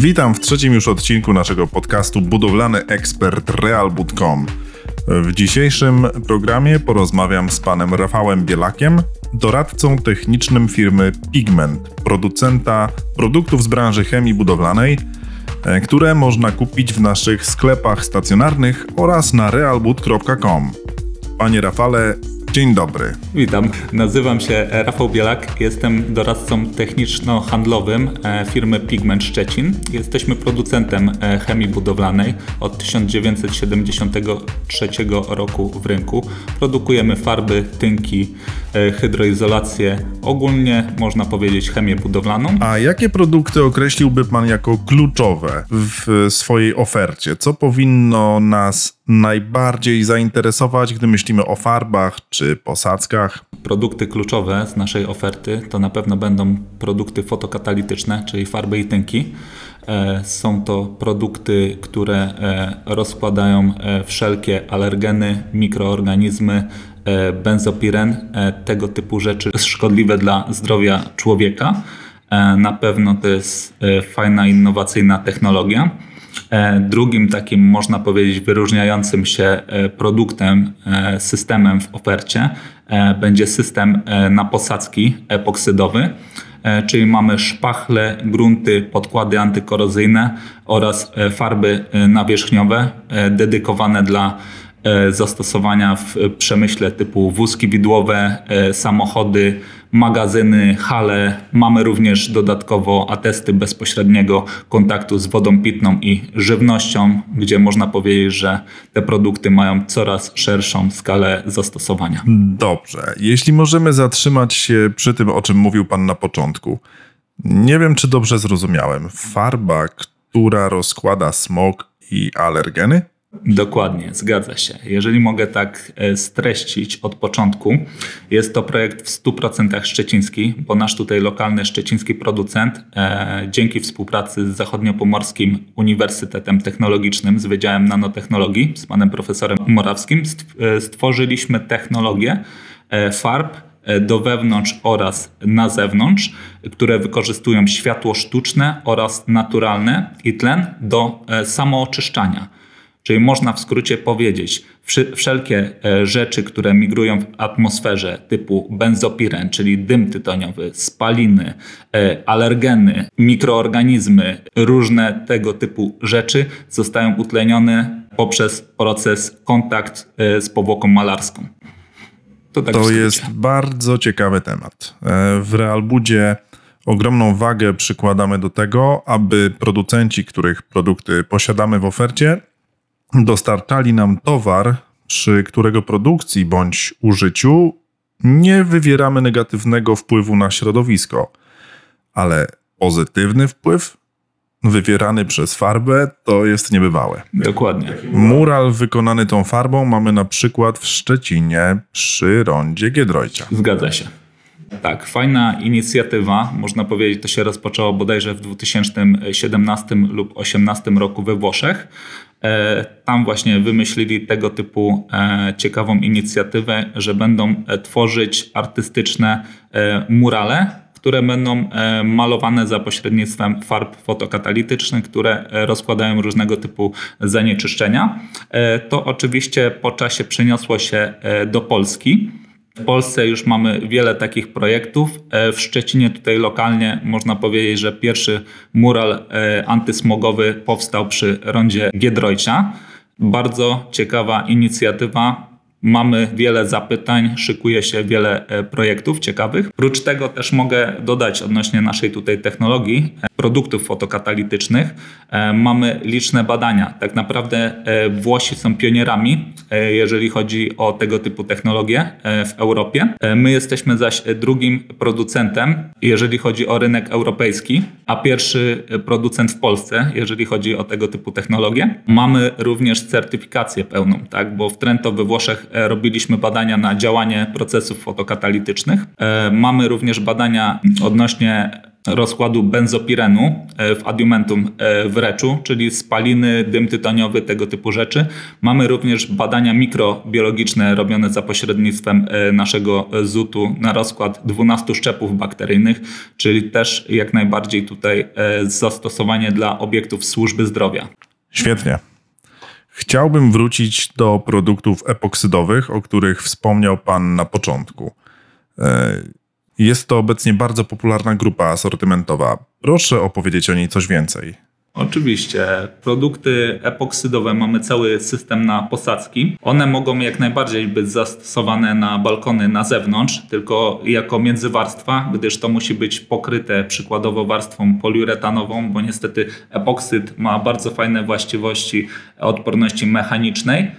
Witam w trzecim już odcinku naszego podcastu Budowlany Ekspert Realbud.com. W dzisiejszym programie porozmawiam z panem Rafałem Bielakiem, doradcą technicznym firmy Pigment, producenta produktów z branży chemii budowlanej, e, które można kupić w naszych sklepach stacjonarnych oraz na realbud.com. Panie Rafale, Dzień dobry. Witam. Nazywam się Rafał Bielak. Jestem doradcą techniczno-handlowym e, firmy Pigment Szczecin. Jesteśmy producentem e, chemii budowlanej od 1973 roku w rynku. Produkujemy farby, tynki, e, hydroizolację, ogólnie można powiedzieć chemię budowlaną. A jakie produkty określiłby Pan jako kluczowe w swojej ofercie? Co powinno nas najbardziej zainteresować, gdy myślimy o farbach czy posadzkach? Produkty kluczowe z naszej oferty to na pewno będą produkty fotokatalityczne, czyli farby i tynki. E, są to produkty, które e, rozkładają e, wszelkie alergeny, mikroorganizmy, benzopiren, tego typu rzeczy szkodliwe dla zdrowia człowieka. Na pewno to jest fajna, innowacyjna technologia. E, drugim takim, można powiedzieć, wyróżniającym się e, produktem, e, systemem w ofercie będzie system na posadzki epoksydowy, czyli mamy szpachle, grunty, podkłady antykorozyjne oraz farby nawierzchniowe dedykowane dla zastosowania w przemyśle typu wózki widłowe, samochody, magazyny, hale. Mamy również dodatkowo atesty bezpośredniego kontaktu z wodą pitną i żywnością, gdzie można powiedzieć, że te produkty mają coraz szerszą skalę zastosowania. Dobrze. Jeśli możemy zatrzymać się przy tym, o czym mówił Pan na początku. Nie wiem, czy dobrze zrozumiałem. Farba, która rozkłada smog i alergeny? Dokładnie, zgadza się. Jeżeli mogę tak e, streścić od początku, jest to projekt w 100% szczeciński, bo nasz tutaj lokalny szczeciński producent e, dzięki współpracy z Zachodniopomorskim Uniwersytetem Technologicznym z Wydziałem Nanotechnologii z panem profesorem Morawskim e, stworzyliśmy technologię farb do wewnątrz oraz na zewnątrz, które wykorzystują światło sztuczne oraz naturalne i tlen do samooczyszczania. Czyli można w skrócie powiedzieć, wszelkie e, rzeczy, które migrują w atmosferze typu benzopiren, czyli dym tytoniowy, spaliny, e, alergeny, mikroorganizmy, różne tego typu rzeczy zostają utlenione poprzez proces kontakt e, z powłoką malarską. To, tak to jest bardzo ciekawy temat. W Realbudzie ogromną wagę przykładamy do tego, aby producenci, których produkty posiadamy w ofercie, dostarczali nam towar, przy którego produkcji bądź użyciu nie wywieramy negatywnego wpływu na środowisko, ale pozytywny wpływ wywierany przez farbę to jest niebywałe. Dokładnie. Mural wykonany tą farbą mamy na przykład w Szczecinie przy rondzie Giedroycia. Zgadza się. Tak, fajna inicjatywa, można powiedzieć, to się rozpoczęło bodajże w 2017 lub 2018 roku we Włoszech. E, tam właśnie wymyślili tego typu e, ciekawą inicjatywę, że będą e, tworzyć artystyczne murale, które będą malowane za pośrednictwem farb fotokatalitycznych, które rozkładają różnego typu zanieczyszczenia. To oczywiście po czasie przeniosło się do Polski. W Polsce już mamy wiele takich projektów. E, w Szczecinie tutaj lokalnie można powiedzieć, że pierwszy mural e, antysmogowy powstał przy rondzie Giedroycia. Bardzo ciekawa inicjatywa. Mamy wiele zapytań, szykuje się wiele e, projektów ciekawych. Prócz tego też mogę dodać odnośnie naszej tutaj technologii produktów fotokatalitycznych. Mamy liczne badania. Tak naprawdę Włosi są pionierami E, jeżeli chodzi o tego typu technologie e, w Europie. E, my jesteśmy zaś drugim producentem, jeżeli chodzi o rynek europejski, a pierwszy producent w Polsce, jeżeli chodzi o tego typu technologie. Mamy również certyfikację pełną, tak? bo w Trento we Włoszech robiliśmy badania na działanie procesów fotokatalitycznych. Mamy również badania odnośnie rozkładu benzopirenu e, w adiumentum e, w reczu, czyli spaliny, dym tytoniowy, tego typu rzeczy. Mamy również badania mikrobiologiczne robione za pośrednictwem e, naszego ZUT-u na rozkład 12 szczepów bakteryjnych, czyli też jak najbardziej tutaj zastosowanie dla obiektów służby zdrowia. Świetnie. Chciałbym wrócić do produktów epoksydowych, o których wspomniał Pan na początku. Jest to obecnie bardzo popularna grupa asortymentowa. Proszę opowiedzieć o niej coś więcej. Oczywiście. Produkty epoksydowe mamy cały system na posadzki. One mogą jak najbardziej być zastosowane na balkony na zewnątrz, tylko jako międzywarstwa, gdyż to musi być pokryte przykładowo warstwą poliuretanową, bo niestety epoksyd ma bardzo fajne właściwości odporności mechanicznej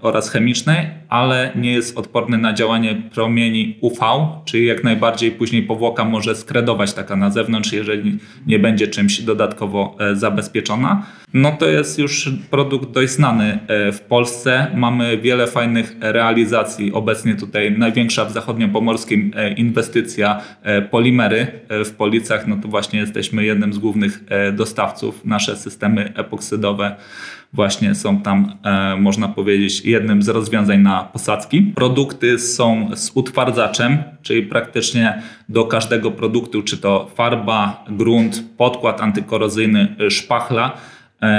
oraz chemicznej, ale nie jest odporny na działanie promieni UV, czyli jak najbardziej później powłoka może skredować taka na zewnątrz, jeżeli nie będzie czymś dodatkowo e, zabezpieczona. No to jest już produkt dość znany e, w Polsce. Mamy wiele fajnych realizacji. Obecnie tutaj największa w zachodniopomorskim inwestycja polimery w Policach, no to właśnie jesteśmy jednym z głównych dostawców. Nasze systemy epoksydowe właśnie są tam, e, można powiedzieć, jednym z rozwiązań na posadzki. Produkty są z utwardzaczem, czyli praktycznie do każdego produktu, czy to farba, grunt, podkład antykorozyjny, szpachla,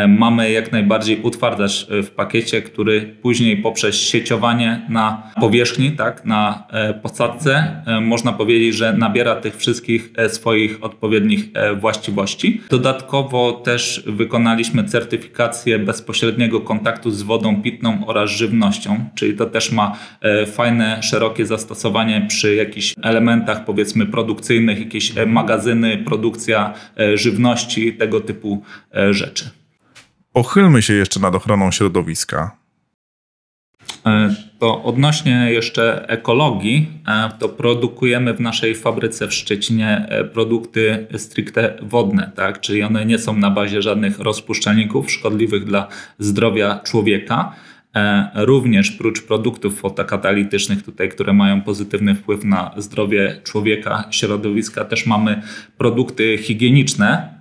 mamy jak najbardziej utwardzacz e, w pakiecie, który później poprzez sieciowanie na powierzchni, tak, na e, podsadce, można powiedzieć, że nabiera tych wszystkich swoich odpowiednich właściwości. Dodatkowo też wykonaliśmy certyfikację bezpośredniego kontaktu z wodą pitną oraz żywnością, czyli to też ma fajne, szerokie zastosowanie przy jakichś elementach powiedzmy produkcyjnych, jakieś magazyny, produkcja żywności, tego typu rzeczy. Pochylmy się jeszcze nad ochroną środowiska. E, to odnośnie jeszcze ekologii, e, to produkujemy w naszej fabryce w Szczecinie e, produkty stricte wodne, tak? czyli one nie są na bazie żadnych rozpuszczalników szkodliwych dla zdrowia człowieka. Również prócz produktów fotokatalitycznych, tutaj, które mają pozytywny wpływ na zdrowie człowieka, środowiska, też mamy produkty higieniczne,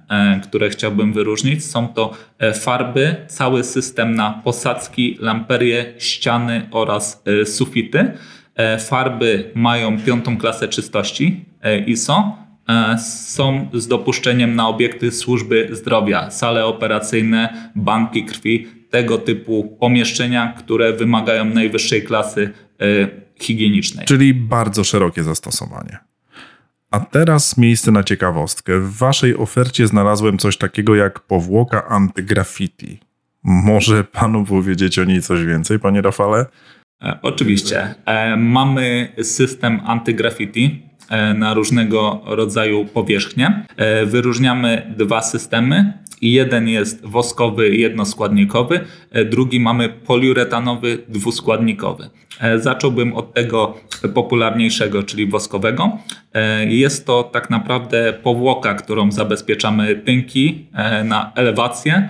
które chciałbym wyróżnić. Są to e, farby, cały system na posadzki, lamperie, ściany oraz e, sufity. Farby mają piątą klasę czystości ISO. Są z dopuszczeniem na obiekty służby zdrowia, sale operacyjne, banki krwi, tego typu pomieszczenia, które wymagają najwyższej klasy higienicznej. Czyli bardzo szerokie zastosowanie. A teraz miejsce na ciekawostkę. W waszej ofercie znalazłem coś takiego jak powłoka antygraffiti. Może panu powiedzieć o niej coś więcej, panie Rafale? E, oczywiście. E, mamy system antygraffiti na różnego rodzaju powierzchnie. E, wyróżniamy dwa systemy. Jeden jest woskowy, jednoskładnikowy, e, drugi mamy poliuretanowy, dwuskładnikowy. E, zacząłbym od tego popularniejszego, czyli woskowego. E, jest to tak naprawdę powłoka, którą zabezpieczamy tynki e, na elewację.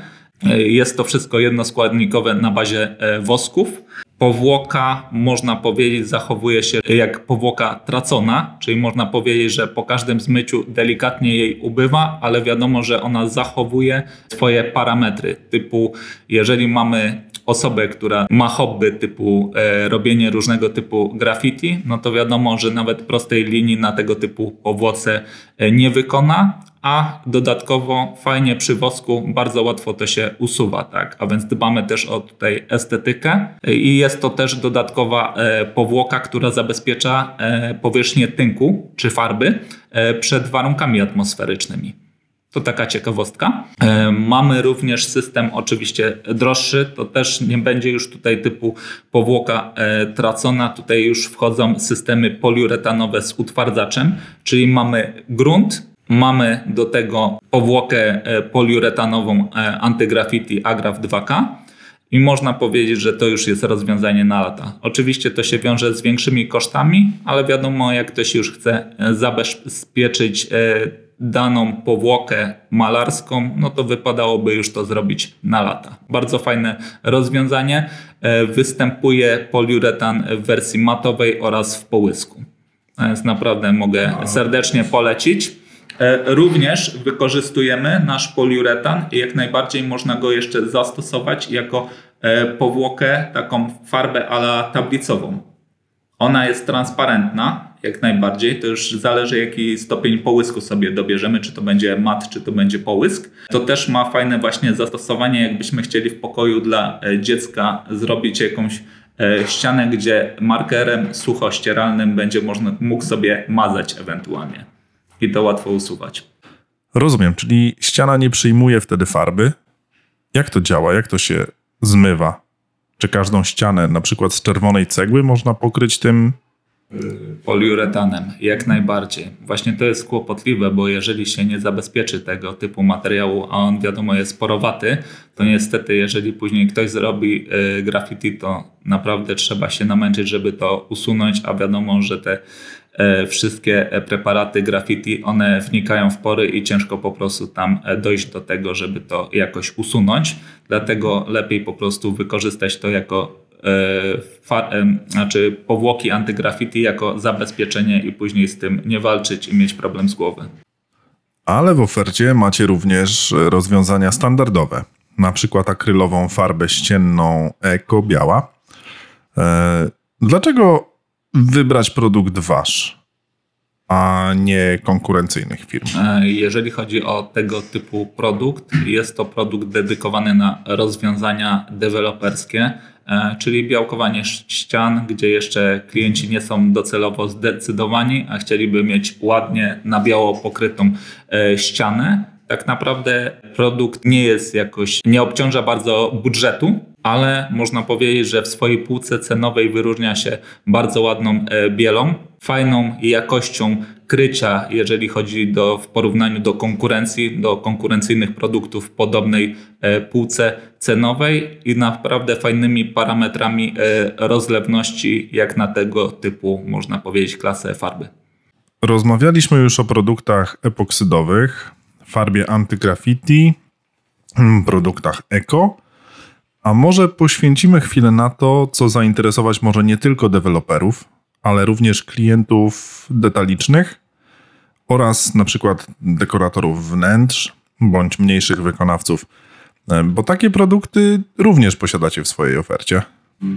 Jest to wszystko jednoskładnikowe na bazie wosków. Powłoka, można powiedzieć, zachowuje się jak powłoka tracona, czyli można powiedzieć, że po każdym zmyciu delikatnie jej ubywa, ale wiadomo, że ona zachowuje swoje parametry. Typu, jeżeli mamy osobę, która ma hobby typu e, robienie różnego typu graffiti, no to wiadomo, że nawet prostej linii na tego typu owoce e, nie wykona, a dodatkowo fajnie przy wosku bardzo łatwo to się usuwa, tak? A więc dbamy też o tutaj estetykę i jest to też dodatkowa e, powłoka, która zabezpiecza e, powierzchnię tynku czy farby e, przed warunkami atmosferycznymi. To taka ciekawostka. Mamy również system oczywiście droższy, to też nie będzie już tutaj typu powłoka tracona. Tutaj już wchodzą systemy poliuretanowe z utwardzaczem, czyli mamy grunt, Mamy do tego powłokę e, poliuretanową e, antygraffiti Agraf 2K i można powiedzieć, że to już jest rozwiązanie na lata. Oczywiście to się wiąże z większymi kosztami, ale wiadomo, jak ktoś już chce e, zabezpieczyć daną powłokę malarską, no to wypadałoby już to zrobić na lata. Bardzo fajne rozwiązanie. Występuje poliuretan w wersji matowej oraz w połysku. Więc naprawdę mogę serdecznie polecić. Również wykorzystujemy nasz poliuretan i jak najbardziej można go jeszcze zastosować jako powłokę, taką farbę ala tablicową. Ona jest transparentna, jak najbardziej. To już zależy, jaki stopień połysku sobie dobierzemy, czy to będzie mat, czy to będzie połysk. To też ma fajne właśnie zastosowanie, jakbyśmy chcieli w pokoju dla e, dziecka zrobić jakąś e, ścianę, gdzie markerem suchościeralnym będzie można, mógł sobie mazać ewentualnie. I to łatwo usuwać. Rozumiem, czyli ściana nie przyjmuje wtedy farby. Jak to działa? Jak to się zmywa? Czy każdą ścianę, na przykład z czerwonej cegły, można pokryć tym poliuretanem, jak najbardziej. Właśnie to jest kłopotliwe, bo jeżeli się nie zabezpieczy tego typu materiału, a on wiadomo jest porowaty, to niestety jeżeli później ktoś zrobi y, graffiti, to naprawdę trzeba się namęczyć, żeby to usunąć, a wiadomo, że te y, wszystkie preparaty graffiti, one wnikają w pory i ciężko po prostu tam e, dojść do tego, żeby to jakoś usunąć. Dlatego lepiej po prostu wykorzystać to jako E, znaczy powłoki antygraffiti jako zabezpieczenie i później z tym nie walczyć i mieć problem z głowy. Ale w ofercie macie również rozwiązania standardowe, na przykład akrylową farbę ścienną Eko Biała. E, dlaczego wybrać produkt wasz? a nie konkurencyjnych firm. E, jeżeli chodzi o tego typu produkt, jest to produkt dedykowany na rozwiązania deweloperskie, e, czyli białkowanie ścian, gdzie jeszcze klienci nie są docelowo zdecydowani, a chcieliby mieć ładnie na biało pokrytą e, ścianę. Tak naprawdę produkt nie jest jakoś, nie obciąża bardzo budżetu, ale można powiedzieć, że w swojej półce cenowej wyróżnia się bardzo ładną bielą, fajną jakością krycia, jeżeli chodzi do, w porównaniu do konkurencji, do konkurencyjnych produktów w podobnej e, półce cenowej i naprawdę fajnymi parametrami e, rozlewności, jak na tego typu, można powiedzieć, klasę farby. Rozmawialiśmy już o produktach epoksydowych, farbie antygraffiti, mm, produktach eko. A może poświęcimy chwilę na to, co zainteresować może nie tylko deweloperów, ale również klientów detalicznych oraz na przykład dekoratorów wnętrz bądź mniejszych wykonawców, e, bo takie produkty również posiadacie w swojej ofercie.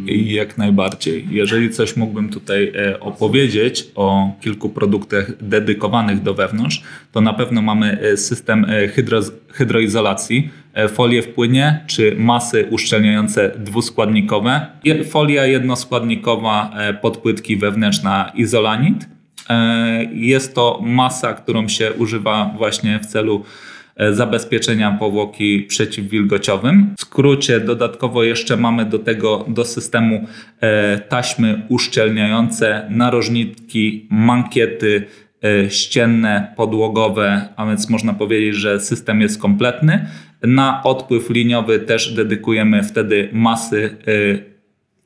Jak najbardziej. Jeżeli coś mógłbym tutaj e, opowiedzieć o kilku produktach dedykowanych do wewnątrz, to na pewno mamy e, system hydro, hydroizolacji, folie w płynie czy masy uszczelniające dwuskładnikowe, folia jednoskładnikowa, podpłytki wewnętrzna izolanit. E, jest to masa, którą się używa właśnie w celu e, zabezpieczenia powłoki przeciwwilgociowym. W skrócie dodatkowo jeszcze mamy do tego do systemu e, taśmy uszczelniające, narożniki, mankiety ścienne, podłogowe, a więc można powiedzieć, że system jest kompletny. Na odpływ liniowy też dedykujemy wtedy masy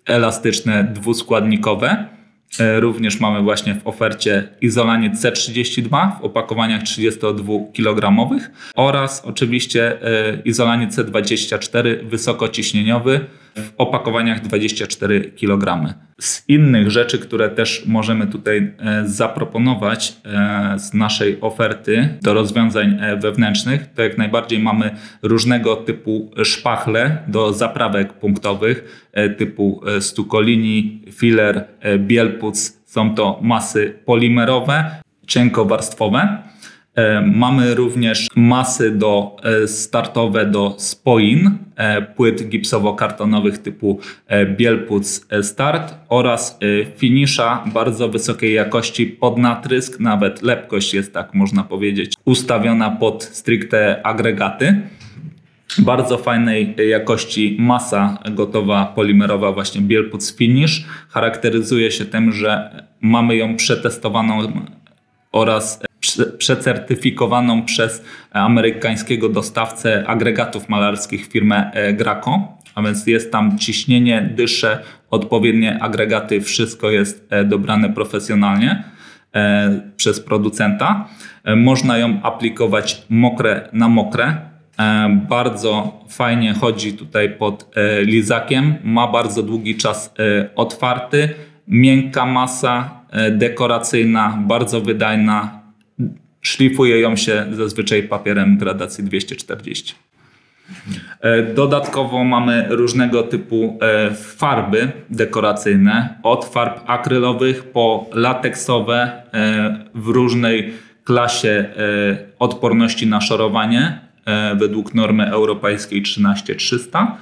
elastyczne dwuskładnikowe. E, również mamy właśnie w ofercie izolanie C32 w opakowaniach 32 kg oraz oczywiście e, izolanie C24 wysokociśnieniowy w opakowaniach 24 kg. Z innych rzeczy, które też możemy tutaj e, zaproponować z naszej oferty do rozwiązań wewnętrznych, to jak najbardziej mamy różnego typu szpachle do zaprawek punktowych typu stukolini, filler, bielpuc. Są to masy polimerowe, cienkowarstwowe. E, mamy również masy do, e, startowe do spoin, e, płyt gipsowo-kartonowych typu Bielpuc Start oraz finisza bardzo wysokiej jakości pod natrysk, nawet lepkość jest tak można powiedzieć ustawiona pod stricte agregaty. Bardzo fajnej jakości masa gotowa polimerowa, właśnie Bielpuc Finish. Charakteryzuje się tym, że mamy ją przetestowaną oraz przecertyfikowaną przez amerykańskiego dostawcę agregatów malarskich firmę e, Graco. A więc jest tam ciśnienie, dysze, odpowiednie agregaty, wszystko jest e, dobrane profesjonalnie e, przez producenta. Można ją aplikować mokre na mokre. Bardzo fajnie chodzi tutaj pod lizakiem, ma bardzo długi czas otwarty, miękka masa, dekoracyjna, bardzo wydajna, szlifuje ją się zazwyczaj papierem gradacji 240. E, dodatkowo mamy różnego typu e, farby dekoracyjne, od farb akrylowych po lateksowe e, w różnej klasie odporności na szorowanie według normy europejskiej 13300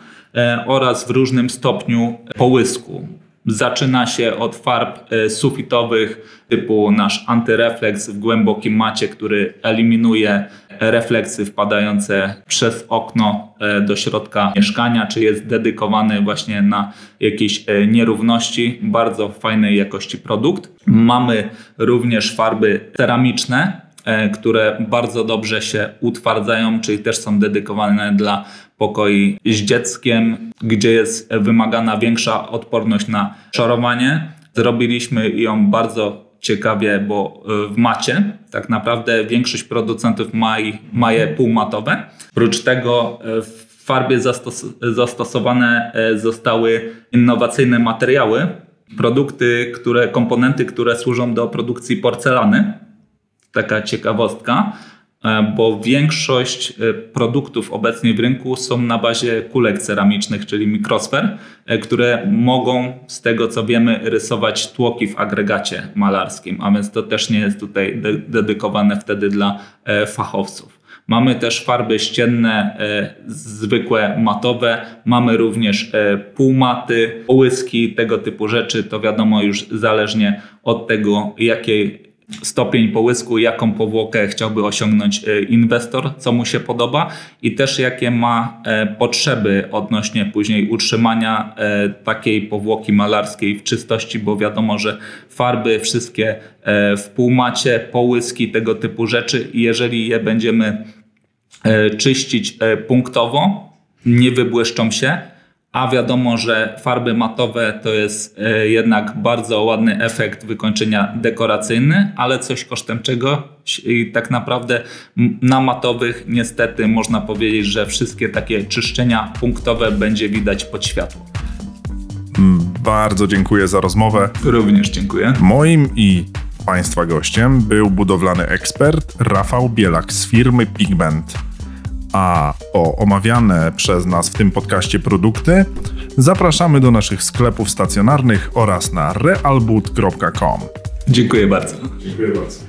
oraz w różnym stopniu połysku. Zaczyna się od farb e, sufitowych typu nasz antyrefleks w głębokim macie, który eliminuje refleksy wpadające przez okno e, do środka mieszkania, czy jest dedykowany właśnie na jakieś e, nierówności. Bardzo fajnej jakości produkt. Mamy również farby ceramiczne, które bardzo dobrze się utwardzają, czyli też są dedykowane dla pokoi z dzieckiem, gdzie jest wymagana większa odporność na szorowanie. Zrobiliśmy ją bardzo ciekawie, bo e, w macie tak naprawdę większość producentów ma, ma je półmatowe. Oprócz tego e, w farbie zastos zastosowane e, zostały innowacyjne materiały, produkty, które, komponenty, które służą do produkcji porcelany. Taka ciekawostka. E, bo większość e, produktów obecnie w rynku są na bazie kulek ceramicznych, czyli mikrosfer, e, które mogą, z tego co wiemy, rysować tłoki w agregacie malarskim, a więc to też nie jest tutaj dedykowane wtedy dla fachowców. Mamy też farby ścienne, zwykłe matowe, mamy również półmaty, połyski, tego typu rzeczy. To wiadomo już zależnie od tego, jakiej stopień połysku, jaką powłokę chciałby osiągnąć e, inwestor, co mu się podoba i też jakie ma e, potrzeby odnośnie później utrzymania e, takiej powłoki malarskiej w czystości, bo wiadomo, że farby wszystkie w półmacie, połyski, tego typu rzeczy, jeżeli je będziemy czyścić punktowo, nie wybłyszczą się, a wiadomo, że farby matowe to jest e, jednak bardzo ładny efekt wykończenia dekoracyjny, ale coś kosztem czego? I tak naprawdę na matowych niestety można powiedzieć, że wszystkie takie czyszczenia punktowe będzie widać pod światło. Mm, bardzo dziękuję za rozmowę. Również dziękuję. Moim i Państwa gościem był budowlany ekspert Rafał Bielak z firmy Pigment a o omawiane przez nas w tym podcaście produkty zapraszamy do naszych sklepów stacjonarnych oraz na realboot.com. Dziękuję bardzo. Dziękuję bardzo.